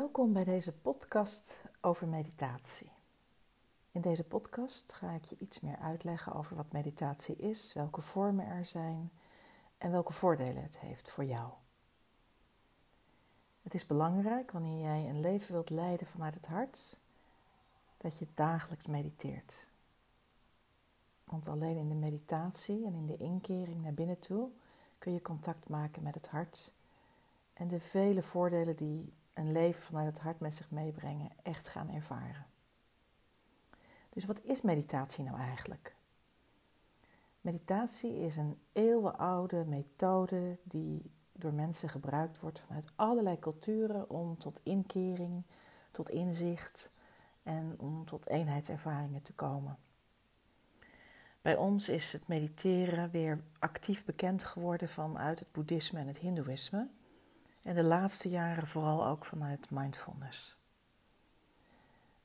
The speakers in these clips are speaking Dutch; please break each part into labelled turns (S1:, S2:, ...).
S1: Welkom bij deze podcast over meditatie. In deze podcast ga ik je iets meer uitleggen over wat meditatie is, welke vormen er zijn en welke voordelen het heeft voor jou. Het is belangrijk wanneer jij een leven wilt leiden vanuit het hart, dat je dagelijks mediteert. Want alleen in de meditatie en in de inkering naar binnen toe kun je contact maken met het hart en de vele voordelen die een leven vanuit het hart met zich meebrengen, echt gaan ervaren. Dus wat is meditatie nou eigenlijk? Meditatie is een eeuwenoude methode die door mensen gebruikt wordt vanuit allerlei culturen om tot inkering, tot inzicht en om tot eenheidservaringen te komen. Bij ons is het mediteren weer actief bekend geworden vanuit het boeddhisme en het hindoeïsme. En de laatste jaren vooral ook vanuit mindfulness.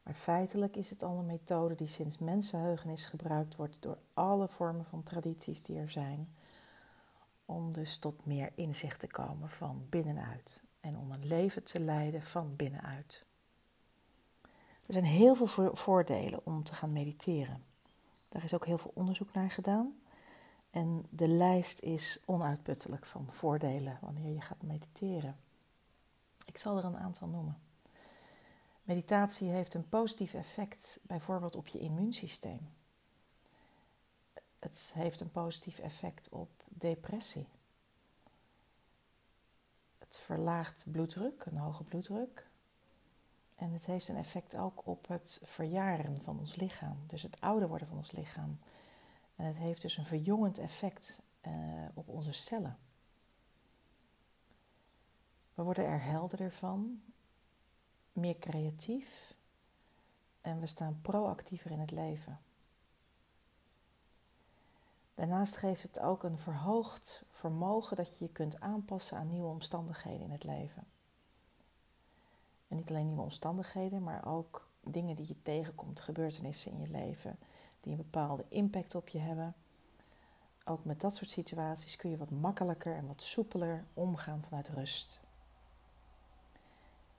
S1: Maar feitelijk is het al een methode die sinds mensenheugenis gebruikt wordt door alle vormen van tradities die er zijn. Om dus tot meer inzicht te komen van binnenuit en om een leven te leiden van binnenuit. Er zijn heel veel voordelen om te gaan mediteren. Daar is ook heel veel onderzoek naar gedaan. En de lijst is onuitputtelijk van voordelen wanneer je gaat mediteren. Ik zal er een aantal noemen. Meditatie heeft een positief effect bijvoorbeeld op je immuunsysteem. Het heeft een positief effect op depressie. Het verlaagt bloeddruk, een hoge bloeddruk. En het heeft een effect ook op het verjaren van ons lichaam, dus het ouder worden van ons lichaam. En het heeft dus een verjongend effect uh, op onze cellen. We worden er helderder van, meer creatief en we staan proactiever in het leven. Daarnaast geeft het ook een verhoogd vermogen dat je je kunt aanpassen aan nieuwe omstandigheden in het leven. En niet alleen nieuwe omstandigheden, maar ook dingen die je tegenkomt, gebeurtenissen in je leven die een bepaalde impact op je hebben. Ook met dat soort situaties kun je wat makkelijker en wat soepeler omgaan vanuit rust.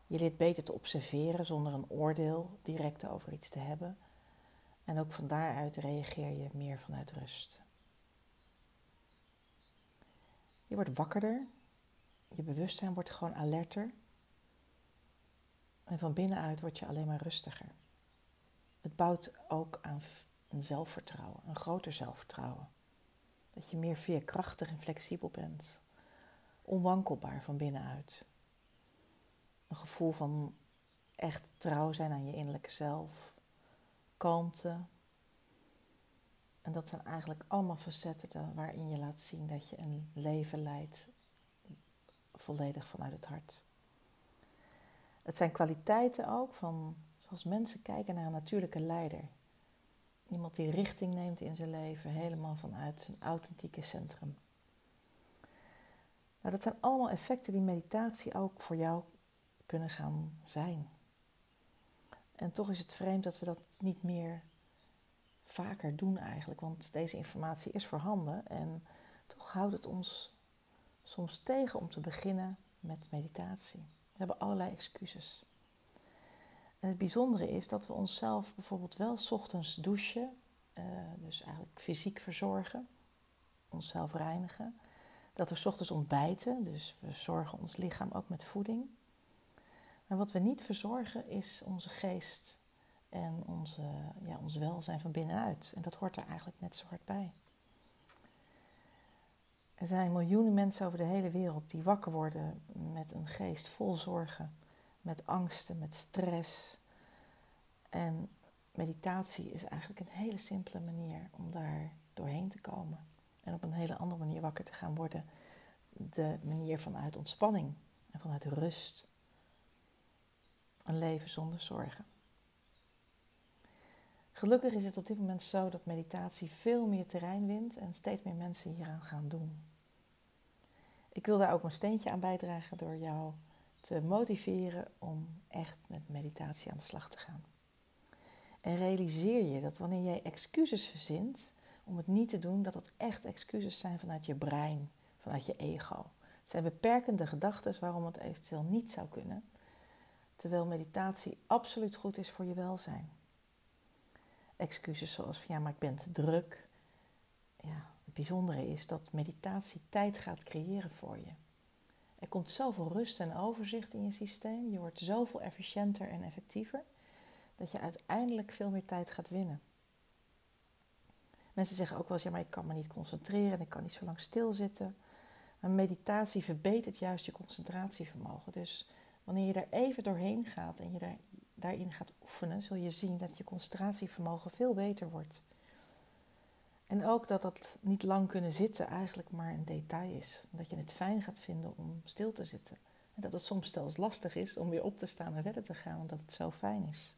S1: Je leert beter te observeren zonder een oordeel direct over iets te hebben. En ook van daaruit reageer je meer vanuit rust. Je wordt wakkerder, je bewustzijn wordt gewoon alerter. En van binnenuit word je alleen maar rustiger. Het bouwt ook aan een zelfvertrouwen, een groter zelfvertrouwen. Dat je meer veerkrachtig en flexibel bent. Onwankelbaar van binnenuit. Een gevoel van echt trouw zijn aan je innerlijke zelf. Kalmte. En dat zijn eigenlijk allemaal facetten waarin je laat zien dat je een leven leidt volledig vanuit het hart. Het zijn kwaliteiten ook van zoals mensen kijken naar een natuurlijke leider. Iemand die richting neemt in zijn leven, helemaal vanuit zijn authentieke centrum. Nou, dat zijn allemaal effecten die meditatie ook voor jou kunnen gaan zijn. En toch is het vreemd dat we dat niet meer vaker doen eigenlijk, want deze informatie is voorhanden en toch houdt het ons soms tegen om te beginnen met meditatie. We hebben allerlei excuses. En het bijzondere is dat we onszelf bijvoorbeeld wel ochtends douchen, uh, dus eigenlijk fysiek verzorgen, onszelf reinigen. Dat we ochtends ontbijten, dus we zorgen ons lichaam ook met voeding. Maar wat we niet verzorgen is onze geest en onze, ja, ons welzijn van binnenuit. En dat hoort er eigenlijk net zo hard bij. Er zijn miljoenen mensen over de hele wereld die wakker worden met een geest vol zorgen met angsten, met stress. En meditatie is eigenlijk een hele simpele manier om daar doorheen te komen. En op een hele andere manier wakker te gaan worden. De manier vanuit ontspanning en vanuit rust. Een leven zonder zorgen. Gelukkig is het op dit moment zo dat meditatie veel meer terrein wint en steeds meer mensen hieraan gaan doen. Ik wil daar ook mijn steentje aan bijdragen door jou te motiveren om echt met meditatie aan de slag te gaan. En realiseer je dat wanneer jij excuses verzint om het niet te doen, dat dat echt excuses zijn vanuit je brein, vanuit je ego. Het zijn beperkende gedachten waarom het eventueel niet zou kunnen. Terwijl meditatie absoluut goed is voor je welzijn. Excuses zoals van ja, maar ik ben te druk. Ja, het bijzondere is dat meditatie tijd gaat creëren voor je. Er komt zoveel rust en overzicht in je systeem. Je wordt zoveel efficiënter en effectiever. Dat je uiteindelijk veel meer tijd gaat winnen. Mensen zeggen ook wel eens, ja, maar ik kan me niet concentreren en ik kan niet zo lang stilzitten. Maar meditatie verbetert juist je concentratievermogen. Dus wanneer je daar even doorheen gaat en je daar, daarin gaat oefenen, zul je zien dat je concentratievermogen veel beter wordt. En ook dat dat niet lang kunnen zitten eigenlijk maar een detail is. Dat je het fijn gaat vinden om stil te zitten. En dat het soms zelfs lastig is om weer op te staan en verder te gaan, omdat het zo fijn is.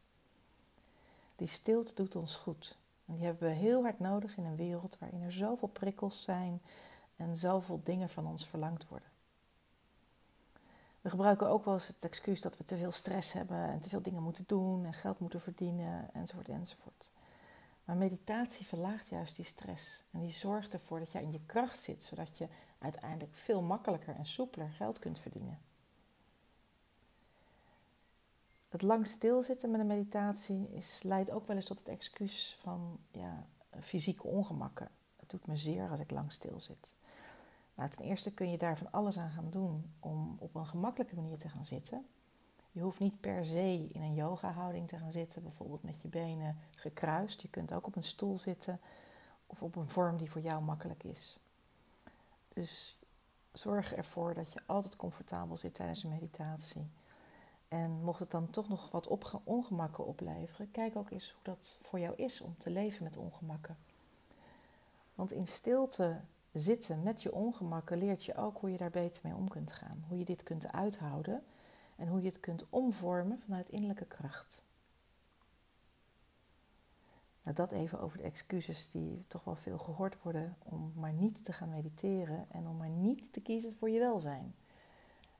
S1: Die stilte doet ons goed. En die hebben we heel hard nodig in een wereld waarin er zoveel prikkels zijn en zoveel dingen van ons verlangd worden. We gebruiken ook wel eens het excuus dat we te veel stress hebben en te veel dingen moeten doen en geld moeten verdienen enzovoort enzovoort. Maar meditatie verlaagt juist die stress en die zorgt ervoor dat jij in je kracht zit, zodat je uiteindelijk veel makkelijker en soepeler geld kunt verdienen. Het lang stilzitten met een meditatie is, leidt ook wel eens tot het excuus van ja, fysieke ongemakken. Het doet me zeer als ik lang stil zit. Nou, ten eerste kun je daar van alles aan gaan doen om op een gemakkelijke manier te gaan zitten. Je hoeft niet per se in een yoga-houding te gaan zitten, bijvoorbeeld met je benen gekruist. Je kunt ook op een stoel zitten of op een vorm die voor jou makkelijk is. Dus zorg ervoor dat je altijd comfortabel zit tijdens een meditatie. En mocht het dan toch nog wat ongemakken opleveren, kijk ook eens hoe dat voor jou is om te leven met ongemakken. Want in stilte zitten met je ongemakken leert je ook hoe je daar beter mee om kunt gaan. Hoe je dit kunt uithouden en hoe je het kunt omvormen vanuit innerlijke kracht. Nou, dat even over de excuses die toch wel veel gehoord worden om maar niet te gaan mediteren en om maar niet te kiezen voor je welzijn.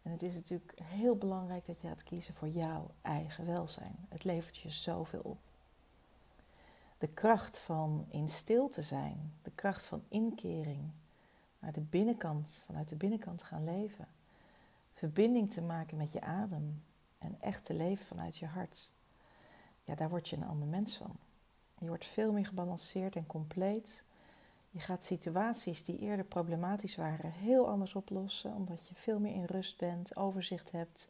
S1: En het is natuurlijk heel belangrijk dat je gaat kiezen voor jouw eigen welzijn. Het levert je zoveel op. De kracht van in stil te zijn, de kracht van inkering, naar de binnenkant, vanuit de binnenkant gaan leven. Verbinding te maken met je adem en echt te leven vanuit je hart. Ja, daar word je een ander mens van. Je wordt veel meer gebalanceerd en compleet. Je gaat situaties die eerder problematisch waren heel anders oplossen, omdat je veel meer in rust bent, overzicht hebt.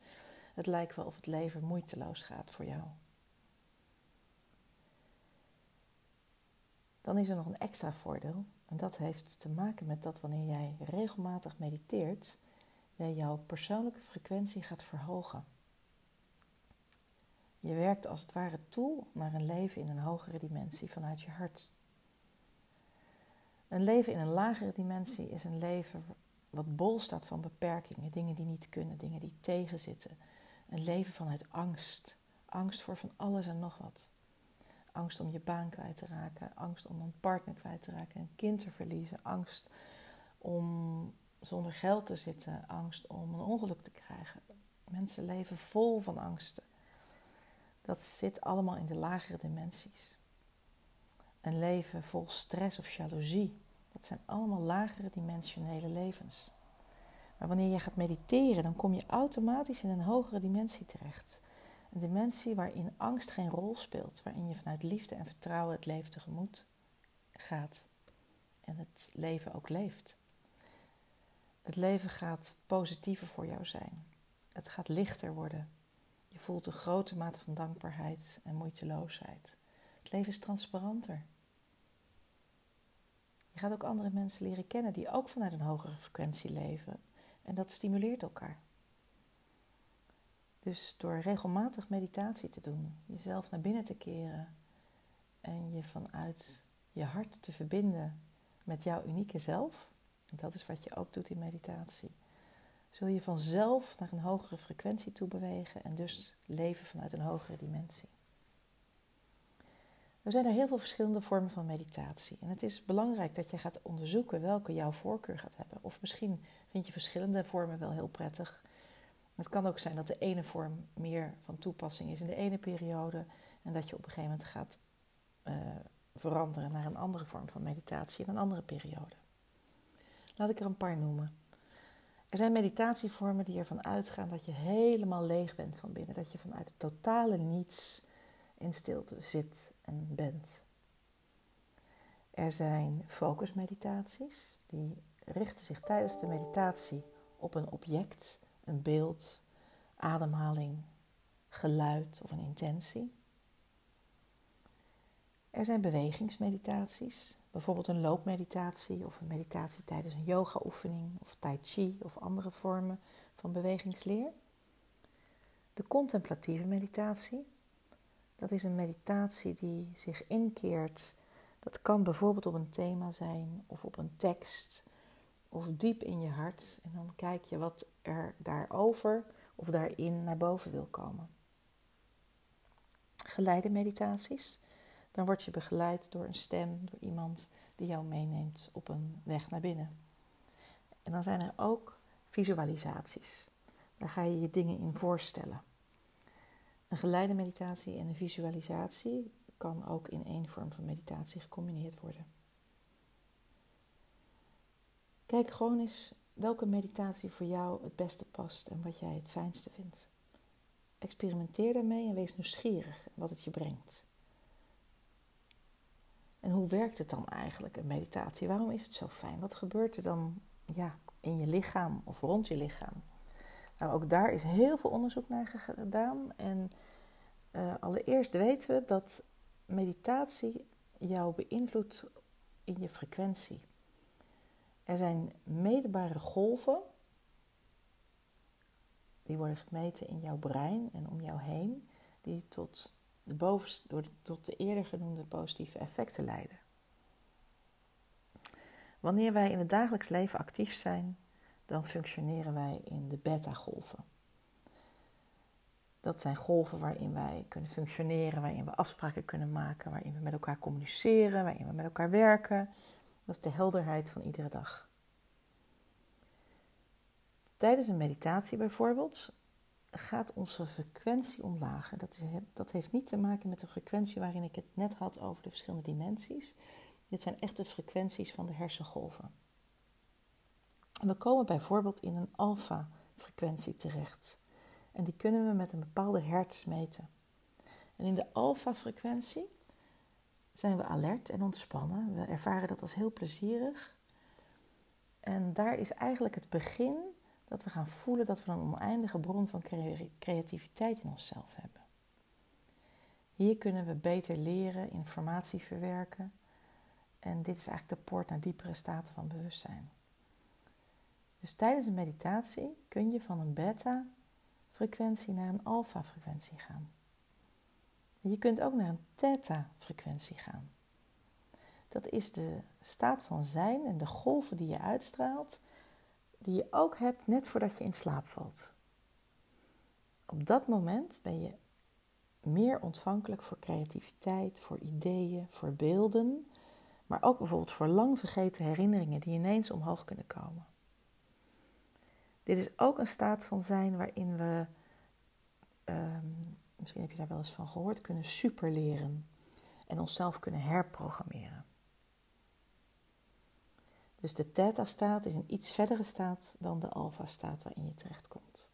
S1: Het lijkt wel of het leven moeiteloos gaat voor jou. Dan is er nog een extra voordeel. En dat heeft te maken met dat wanneer jij regelmatig mediteert, jij jouw persoonlijke frequentie gaat verhogen. Je werkt als het ware toe naar een leven in een hogere dimensie vanuit je hart. Een leven in een lagere dimensie is een leven wat bol staat van beperkingen, dingen die niet kunnen, dingen die tegenzitten. Een leven vanuit angst. Angst voor van alles en nog wat. Angst om je baan kwijt te raken, angst om een partner kwijt te raken, een kind te verliezen, angst om zonder geld te zitten, angst om een ongeluk te krijgen. Mensen leven vol van angsten. Dat zit allemaal in de lagere dimensies. Een leven vol stress of jaloezie, dat zijn allemaal lagere dimensionele levens. Maar wanneer je gaat mediteren, dan kom je automatisch in een hogere dimensie terecht. Een dimensie waarin angst geen rol speelt, waarin je vanuit liefde en vertrouwen het leven tegemoet gaat en het leven ook leeft. Het leven gaat positiever voor jou zijn. Het gaat lichter worden. Je voelt een grote mate van dankbaarheid en moeiteloosheid. Het leven is transparanter. Je gaat ook andere mensen leren kennen die ook vanuit een hogere frequentie leven. En dat stimuleert elkaar. Dus door regelmatig meditatie te doen, jezelf naar binnen te keren en je vanuit je hart te verbinden met jouw unieke zelf, dat is wat je ook doet in meditatie, zul je vanzelf naar een hogere frequentie toe bewegen en dus leven vanuit een hogere dimensie. Er zijn er heel veel verschillende vormen van meditatie. En het is belangrijk dat je gaat onderzoeken welke jouw voorkeur gaat hebben. Of misschien vind je verschillende vormen wel heel prettig. Het kan ook zijn dat de ene vorm meer van toepassing is in de ene periode en dat je op een gegeven moment gaat uh, veranderen naar een andere vorm van meditatie in een andere periode. Laat ik er een paar noemen. Er zijn meditatievormen die ervan uitgaan dat je helemaal leeg bent van binnen, dat je vanuit het totale niets in stilte zit en bent. Er zijn focusmeditaties, die richten zich tijdens de meditatie op een object, een beeld, ademhaling, geluid of een intentie. Er zijn bewegingsmeditaties, bijvoorbeeld een loopmeditatie of een meditatie tijdens een yoga-oefening of tai chi of andere vormen van bewegingsleer. De contemplatieve meditatie, dat is een meditatie die zich inkeert. Dat kan bijvoorbeeld op een thema zijn of op een tekst of diep in je hart. En dan kijk je wat er daarover of daarin naar boven wil komen. Geleide meditaties. Dan word je begeleid door een stem, door iemand die jou meeneemt op een weg naar binnen. En dan zijn er ook visualisaties. Daar ga je je dingen in voorstellen. Een geleide meditatie en een visualisatie kan ook in één vorm van meditatie gecombineerd worden. Kijk gewoon eens welke meditatie voor jou het beste past en wat jij het fijnste vindt. Experimenteer daarmee en wees nieuwsgierig wat het je brengt. En hoe werkt het dan eigenlijk, een meditatie? Waarom is het zo fijn? Wat gebeurt er dan ja, in je lichaam of rond je lichaam? Nou, ook daar is heel veel onderzoek naar gedaan. En uh, allereerst weten we dat meditatie jou beïnvloedt in je frequentie. Er zijn meetbare golven, die worden gemeten in jouw brein en om jou heen, die tot de, door tot de eerder genoemde positieve effecten leiden. Wanneer wij in het dagelijks leven actief zijn, dan functioneren wij in de beta-golven. Dat zijn golven waarin wij kunnen functioneren, waarin we afspraken kunnen maken, waarin we met elkaar communiceren, waarin we met elkaar werken. Dat is de helderheid van iedere dag. Tijdens een meditatie bijvoorbeeld gaat onze frequentie omlaag. Dat, is, dat heeft niet te maken met de frequentie waarin ik het net had over de verschillende dimensies. Dit zijn echte frequenties van de hersengolven. En we komen bijvoorbeeld in een alfa-frequentie terecht. En die kunnen we met een bepaalde hertz meten. En in de alfa-frequentie zijn we alert en ontspannen. We ervaren dat als heel plezierig. En daar is eigenlijk het begin dat we gaan voelen dat we een oneindige bron van creativiteit in onszelf hebben. Hier kunnen we beter leren, informatie verwerken. En dit is eigenlijk de poort naar diepere staten van bewustzijn. Dus tijdens een meditatie kun je van een beta-frequentie naar een alpha-frequentie gaan. Je kunt ook naar een theta-frequentie gaan. Dat is de staat van zijn en de golven die je uitstraalt die je ook hebt net voordat je in slaap valt. Op dat moment ben je meer ontvankelijk voor creativiteit, voor ideeën, voor beelden, maar ook bijvoorbeeld voor lang vergeten herinneringen die ineens omhoog kunnen komen. Dit is ook een staat van zijn waarin we, ehm, misschien heb je daar wel eens van gehoord, kunnen superleren en onszelf kunnen herprogrammeren. Dus de theta-staat is een iets verdere staat dan de alpha-staat waarin je terechtkomt.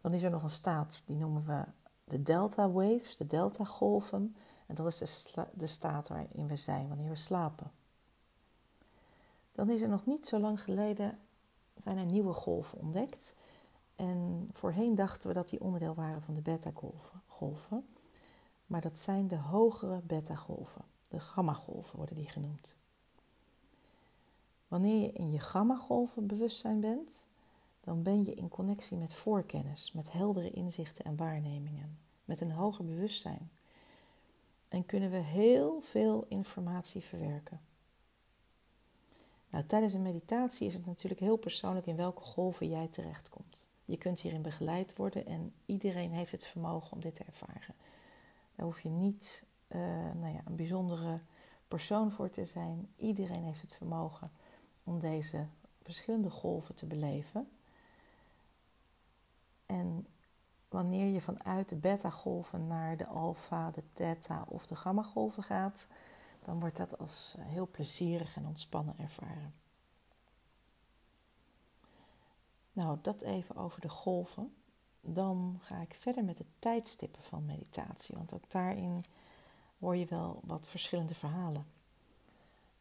S1: Dan is er nog een staat, die noemen we de delta waves, de delta golven. En dat is de, de staat waarin we zijn wanneer we slapen. Dan is er nog niet zo lang geleden zijn er nieuwe golven ontdekt. En voorheen dachten we dat die onderdeel waren van de beta-golven. Golven. Maar dat zijn de hogere beta-golven. De gamma-golven worden die genoemd. Wanneer je in je gamma-golven bewustzijn bent, dan ben je in connectie met voorkennis, met heldere inzichten en waarnemingen, met een hoger bewustzijn. En kunnen we heel veel informatie verwerken. Nou, tijdens een meditatie is het natuurlijk heel persoonlijk in welke golven jij terechtkomt. Je kunt hierin begeleid worden en iedereen heeft het vermogen om dit te ervaren. Daar hoef je niet uh, nou ja, een bijzondere persoon voor te zijn. Iedereen heeft het vermogen om deze verschillende golven te beleven. En wanneer je vanuit de beta-golven naar de alfa, de theta of de gamma-golven gaat, dan wordt dat als heel plezierig en ontspannen ervaren. Nou, dat even over de golven. Dan ga ik verder met de tijdstippen van meditatie, want ook daarin hoor je wel wat verschillende verhalen.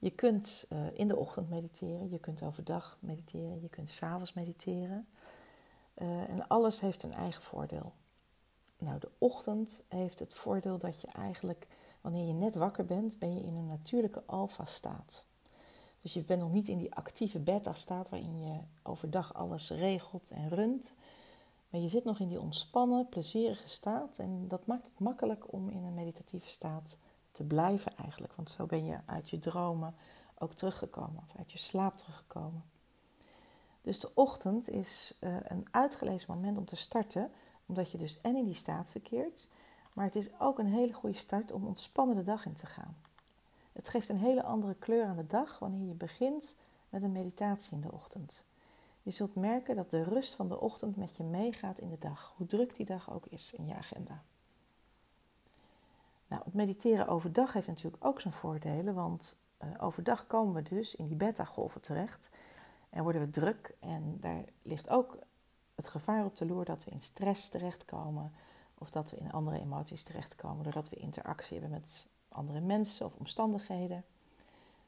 S1: Je kunt uh, in de ochtend mediteren, je kunt overdag mediteren, je kunt s'avonds mediteren. Uh, en alles heeft een eigen voordeel. Nou, de ochtend heeft het voordeel dat je eigenlijk, wanneer je net wakker bent, ben je in een natuurlijke alfa-staat. Dus je bent nog niet in die actieve beta-staat waarin je overdag alles regelt en runt. Maar je zit nog in die ontspannen, plezierige staat. En dat maakt het makkelijk om in een meditatieve staat te blijven eigenlijk. Want zo ben je uit je dromen ook teruggekomen, of uit je slaap teruggekomen. Dus de ochtend is uh, een uitgelezen moment om te starten, omdat je dus en in die staat verkeert, maar het is ook een hele goede start om ontspannen de dag in te gaan. Het geeft een hele andere kleur aan de dag wanneer je begint met een meditatie in de ochtend. Je zult merken dat de rust van de ochtend met je meegaat in de dag, hoe druk die dag ook is in je agenda. Nou, het mediteren overdag heeft natuurlijk ook zijn voordelen, want uh, overdag komen we dus in die beta-golven terecht en worden we druk. En daar ligt ook het gevaar op de loer dat we in stress terechtkomen of dat we in andere emoties terechtkomen doordat we interactie hebben met andere mensen of omstandigheden.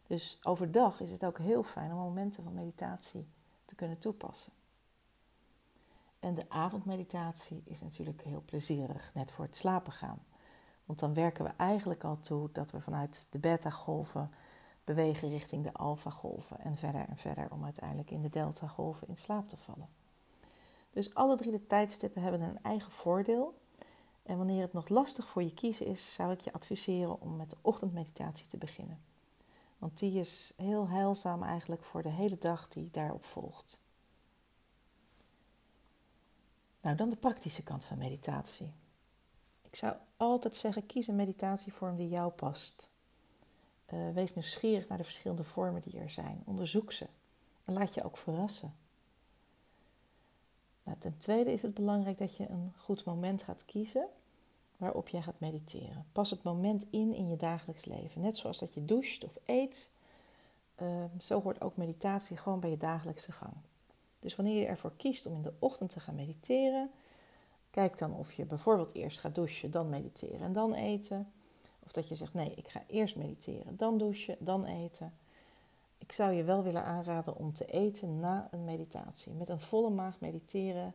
S1: Dus overdag is het ook heel fijn om momenten van meditatie te kunnen toepassen. En de avondmeditatie is natuurlijk heel plezierig, net voor het slapen gaan. Want dan werken we eigenlijk al toe dat we vanuit de beta-golven bewegen richting de alfa-golven en verder en verder om uiteindelijk in de delta-golven in slaap te vallen. Dus alle drie de tijdstippen hebben een eigen voordeel. En wanneer het nog lastig voor je kiezen is, zou ik je adviseren om met de ochtendmeditatie te beginnen. Want die is heel heilzaam eigenlijk voor de hele dag die daarop volgt. Nou, dan de praktische kant van meditatie. Zou altijd zeggen: kies een meditatievorm die jou past. Uh, wees nieuwsgierig naar de verschillende vormen die er zijn. Onderzoek ze en laat je ook verrassen. Nou, ten tweede is het belangrijk dat je een goed moment gaat kiezen waarop jij gaat mediteren. Pas het moment in in je dagelijks leven. Net zoals dat je doucht of eet, uh, zo hoort ook meditatie gewoon bij je dagelijkse gang. Dus wanneer je ervoor kiest om in de ochtend te gaan mediteren, kijk dan of je bijvoorbeeld eerst gaat douchen, dan mediteren en dan eten. Of dat je zegt, nee, ik ga eerst mediteren, dan douchen, dan eten. Ik zou je wel willen aanraden om te eten na een meditatie. Met een volle maag mediteren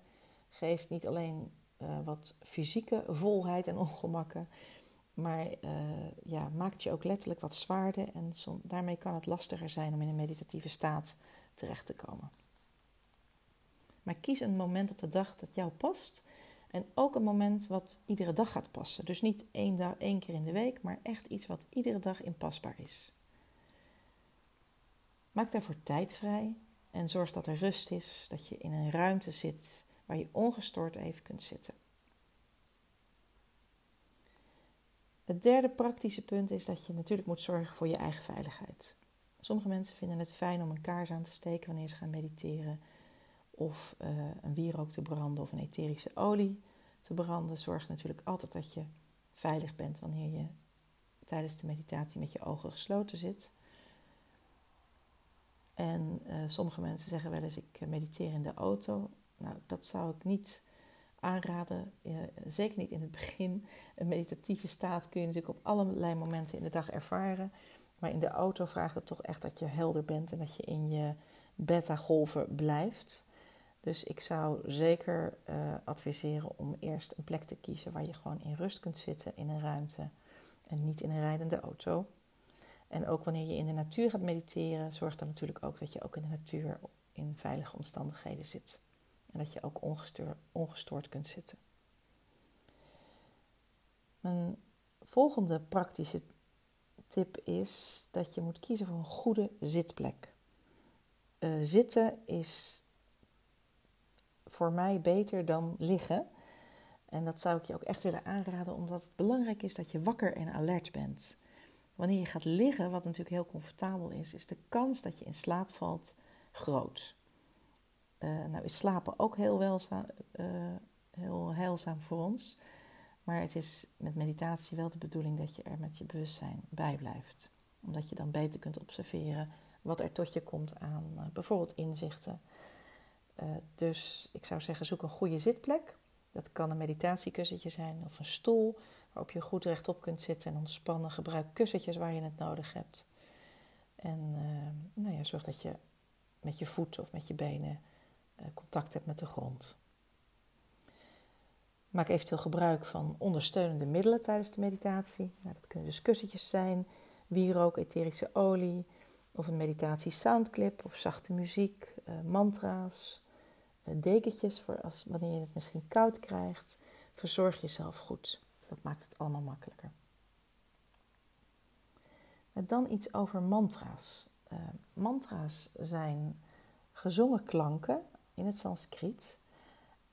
S1: geeft niet alleen uh, wat fysieke volheid en ongemakken, maar uh, ja, maakt je ook letterlijk wat zwaarder en daarmee kan het lastiger zijn om in een meditatieve staat terecht te komen. Maar kies een moment op de dag dat jou past en ook een moment wat iedere dag gaat passen. Dus niet één, dag, één keer in de week, maar echt iets wat iedere dag inpasbaar is. Maak daarvoor tijd vrij en zorg dat er rust is, dat je in een ruimte zit waar je ongestoord even kunt zitten. Het derde praktische punt is dat je natuurlijk moet zorgen voor je eigen veiligheid. Sommige mensen vinden het fijn om een kaars aan te steken wanneer ze gaan mediteren, of uh, een wierook te branden of een etherische olie te branden. Zorg natuurlijk altijd dat je veilig bent wanneer je tijdens de meditatie met je ogen gesloten zit. En uh, sommige mensen zeggen wel eens: ik mediteer in de auto. Nou, dat zou ik niet aanraden. zeker niet in het begin. Een meditatieve staat kun je natuurlijk op allerlei momenten in de dag ervaren. Maar in de auto vraagt het toch echt dat je helder bent en dat je in je beta-golven blijft. Dus ik zou zeker uh, adviseren om eerst een plek te kiezen waar je gewoon in rust kunt zitten in een ruimte en niet in een rijdende auto. En ook wanneer je in de natuur gaat mediteren, zorg dan natuurlijk ook dat je ook in de natuur in veilige omstandigheden zit. En dat je ook ongestoord, kunt zitten. Mijn volgende praktische tip is dat je moet kiezen voor een goede zitplek. Uh, zitten is voor mij beter dan liggen. En dat zou ik je ook echt willen aanraden, omdat het belangrijk is dat je wakker en alert bent. Wanneer je gaat liggen, wat natuurlijk heel comfortabel is, is de kans dat je in slaap valt groot. Uh, nou is slapen ook heel, uh, heel heilzaam voor ons. Maar het is met meditatie wel de bedoeling dat je er met je bewustzijn bij blijft. Omdat je dan beter kunt observeren wat er tot je komt aan uh, bijvoorbeeld inzichten. Uh, dus ik zou zeggen, zoek een goede zitplek. Dat kan een meditatiekussentje zijn of een stoel waarop je goed rechtop kunt zitten en ontspannen. Gebruik kussentjes waar je het nodig hebt. En uh, nou ja, zorg dat je met je voeten of met je benen uh, contact hebt met de grond. Maak eventueel gebruik van ondersteunende middelen tijdens de meditatie. Nou, dat kunnen dus kussentjes zijn, wierook, etherische olie, of een meditatie soundclip of zachte muziek, mantra's, uh, dekentjes voor als, wanneer je het misschien koud krijgt. Verzorg jezelf goed. Dat maakt het allemaal makkelijker. Dan iets over mantra's. Uh, mantra's zijn gezongen klanken in het Sanskriet.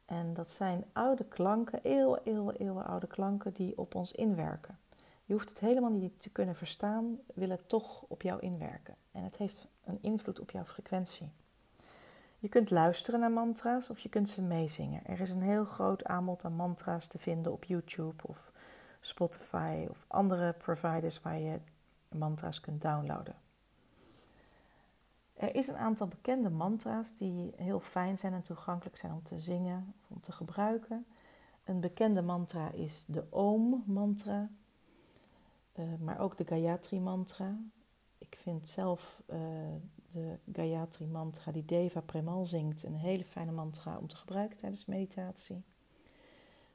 S1: En dat zijn oude klanken, eeuwen, eeuwen, eeuwen oude klanken die op ons inwerken. Je hoeft het helemaal niet te kunnen verstaan, wil het toch op jou inwerken. En het heeft een invloed op jouw frequentie. Je kunt luisteren naar mantra's of je kunt ze meezingen. Er is een heel groot aanbod aan mantra's te vinden op YouTube of Spotify of andere providers waar je mantra's kunt downloaden. Er is een aantal bekende mantra's die heel fijn zijn en toegankelijk zijn om te zingen of om te gebruiken. Een bekende mantra is de Om-mantra, uh, maar ook de Gayatri-mantra. Ik vind zelf de Gayatri-mantra die Deva Premal zingt een hele fijne mantra om te gebruiken tijdens meditatie.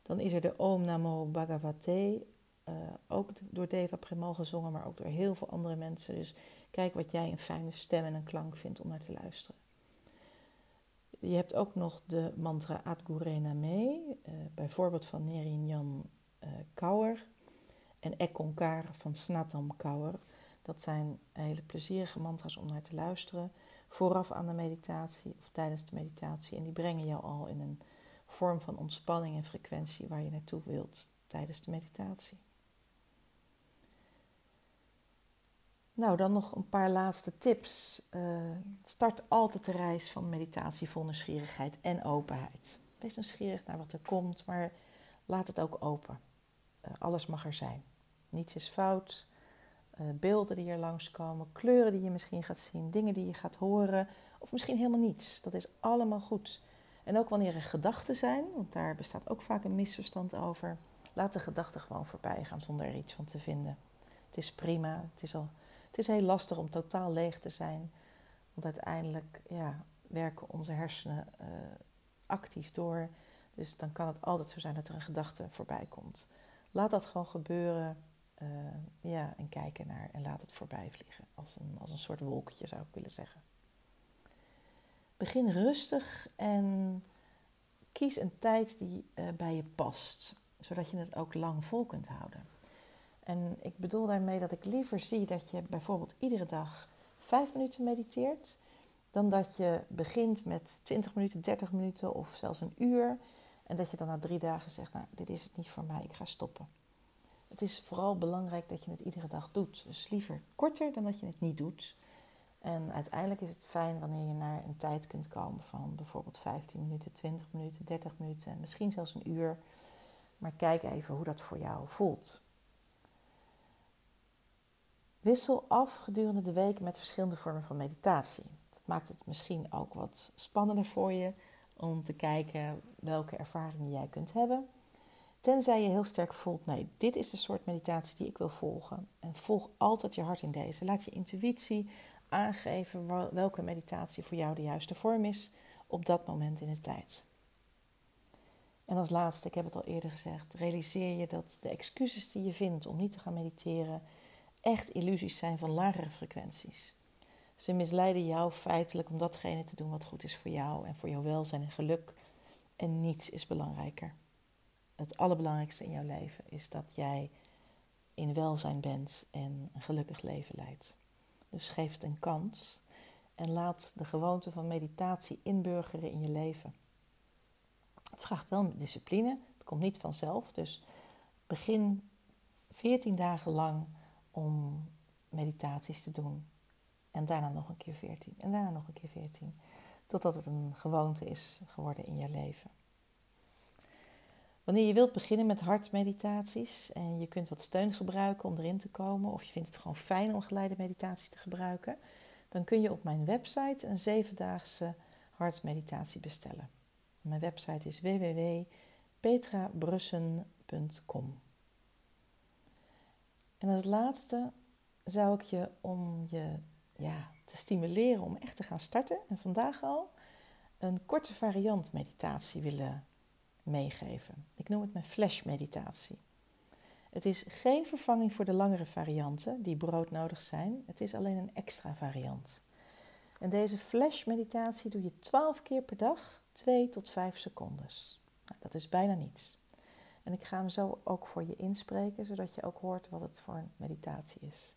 S1: Dan is er de Om Namo Bhagavate, uh, ook door Deva Premal gezongen, maar ook door heel veel andere mensen. Dus kijk wat jij een fijne stem en een klank vindt om naar te luisteren. Je hebt ook nog de mantra Adgure Name, uh, bijvoorbeeld van Nerinjan uh, Kaur en Ekonkar van Snatam Kaur. Dat zijn hele plezierige mantra's om naar te luisteren, vooraf aan de meditatie of tijdens de meditatie. En die brengen jou al in een vorm van ontspanning en frequentie waar je naartoe wilt tijdens de meditatie. Nou, dan nog een paar laatste tips. Uh, start altijd de reis van meditatie vol nieuwsgierigheid en openheid. Wees nieuwsgierig naar wat er komt, maar laat het ook open. Uh, alles mag er zijn. Niets is fout. Uh, beelden die er langskomen, kleuren die je misschien gaat zien, dingen die je gaat horen, of misschien helemaal niets. Dat is allemaal goed. En ook wanneer er gedachten zijn, want daar bestaat ook vaak een misverstand over, laat de gedachten gewoon voorbij gaan zonder er iets van te vinden. Het is prima, het is al het is heel lastig om totaal leeg te zijn. Want uiteindelijk ja, werken onze hersenen uh, actief door. Dus dan kan het altijd zo zijn dat er een gedachte voorbij komt. Laat dat gewoon gebeuren. Uh, ja, en kijken naar en laat het voorbij vliegen. Als een, als een soort wolkje zou ik willen zeggen. Begin rustig en kies een tijd die uh, bij je past. Zodat je het ook lang vol kunt houden. En ik bedoel daarmee dat ik liever zie dat je bijvoorbeeld iedere dag vijf minuten mediteert, dan dat je begint met 20 minuten, 30 minuten of zelfs een uur. En dat je dan na drie dagen zegt, nou, dit is het niet voor mij, ik ga stoppen. Het is vooral belangrijk dat je het iedere dag doet. Dus liever korter dan dat je het niet doet. En uiteindelijk is het fijn wanneer je naar een tijd kunt komen van bijvoorbeeld 15 minuten, 20 minuten, 30 minuten en misschien zelfs een uur. Maar kijk even hoe dat voor jou voelt. Wissel af gedurende de week met verschillende vormen van meditatie. Dat maakt het misschien ook wat spannender voor je om te kijken welke ervaringen jij kunt hebben. Tenzij je heel sterk voelt, nee, dit is de soort meditatie die ik wil volgen. En volg altijd je hart in deze. Laat je intuïtie aangeven welke meditatie voor jou de juiste vorm is op dat moment in de tijd. En als laatste, ik heb het al eerder gezegd, realiseer je dat de excuses die je vindt om niet te gaan mediteren echt illusies zijn van lagere frequenties. Ze misleiden jou feitelijk om datgene te doen wat goed is voor jou en voor jouw welzijn en geluk. En niets is belangrijker. Het allerbelangrijkste in jouw leven is dat jij in welzijn bent en een gelukkig leven leidt. Dus geef het een kans en laat de gewoonte van meditatie inburgeren in je leven. Het vraagt wel discipline, het komt niet vanzelf. Dus begin 14 dagen lang om meditaties te doen. En daarna nog een keer 14. En daarna nog een keer 14. Totdat het een gewoonte is geworden in je leven. Wanneer je wilt beginnen met hartmeditaties en je kunt wat steun gebruiken om erin te komen, of je vindt het gewoon fijn om geleide meditaties te gebruiken, dan kun je op mijn website een zevendaagse hartsmeditatie bestellen. Mijn website is www.petrabrussen.com. En als laatste zou ik je om je ja, te stimuleren om echt te gaan starten en vandaag al een korte variant meditatie willen meegeven. Ik noem het mijn flash meditatie. Het is geen vervanging voor de langere varianten die broodnodig zijn. Het is alleen een extra variant. En deze flash meditatie doe je 12 keer per dag, 2 tot 5 secondes. Nou, dat is bijna niets. En ik ga hem zo ook voor je inspreken, zodat je ook hoort wat het voor een meditatie is.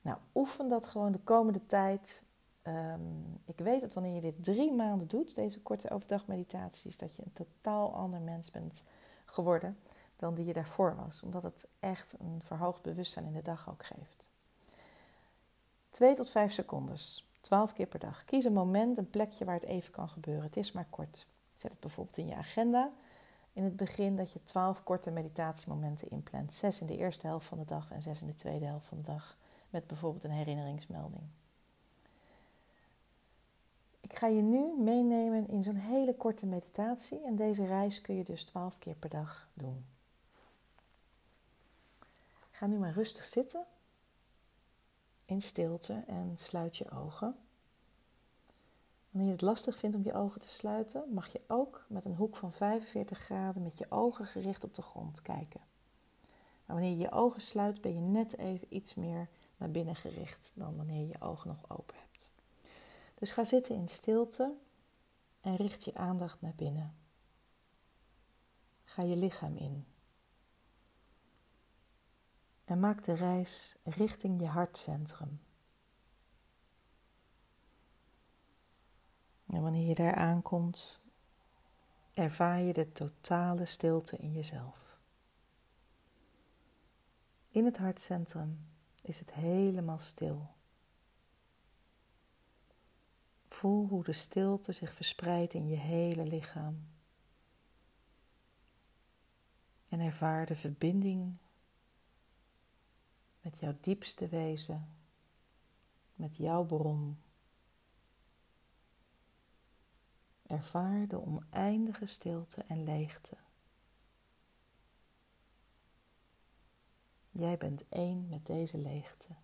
S1: Nou, oefen dat gewoon de komende tijd. Ehm, ik weet dat wanneer je dit drie maanden doet, deze korte overdag meditaties, dat je een totaal ander mens bent geworden dan die je daarvoor was. Omdat het echt een verhoogd bewustzijn in de dag ook geeft. 2 tot 5 secondes, 12 keer per dag. Kies een moment, een plekje waar het even kan gebeuren. Het is maar kort. Zet het bijvoorbeeld in je agenda. In het begin dat je 12 korte meditatiemomenten inplant. 6 in de eerste helft van de dag en 6 in de tweede helft van de dag. Met bijvoorbeeld een herinneringsmelding. Ik ga je nu meenemen in zo'n hele korte meditatie. En deze reis kun je dus 12 keer per dag doen. Ga nu maar rustig zitten in stilte en sluit je ogen. Wanneer je het lastig vindt om je ogen te sluiten, mag je ook met een hoek van 45 graden met je ogen gericht op de grond kijken. Maar wanneer je je ogen sluit, ben je net even iets meer naar binnen gericht dan wanneer je je ogen nog open hebt. Dus ga zitten in stilte en richt je aandacht naar binnen. Ga je lichaam in. En maak de reis richting je hartcentrum. En wanneer je daar aankomt, ervaar je de totale stilte in jezelf. In het hartcentrum is het helemaal stil. Voel hoe de stilte zich verspreidt in je hele lichaam. En ervaar de verbinding met jouw diepste wezen, met jouw bron. Ervaar de oneindige stilte en leegte. Jij bent één met deze leegte.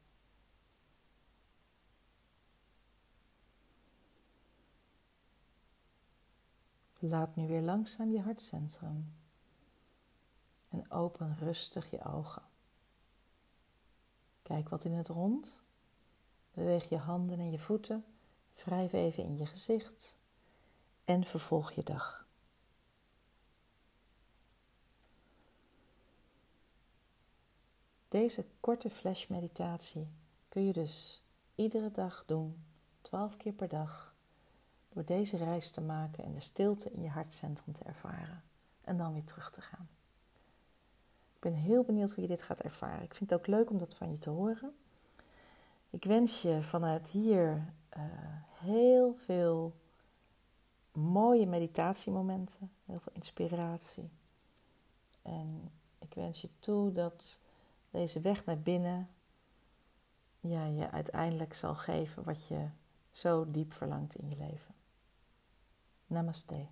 S1: Laat nu weer langzaam je hartcentrum en open rustig je ogen. Kijk wat in het rond. Beweeg je handen en je voeten. Wrijf even in je gezicht. En vervolg je dag. Deze korte flash meditatie kun je dus iedere dag doen, 12 keer per dag, door deze reis te maken en de stilte in je hartcentrum te ervaren en dan weer terug te gaan. Ik ben heel benieuwd hoe je dit gaat ervaren. Ik vind het ook leuk om dat van je te horen. Ik wens je vanuit hier uh, heel veel mooie meditatiemomenten, heel veel inspiratie. En ik wens je toe dat deze weg naar binnen ja, je uiteindelijk zal geven wat je zo diep verlangt in je leven. Namaste.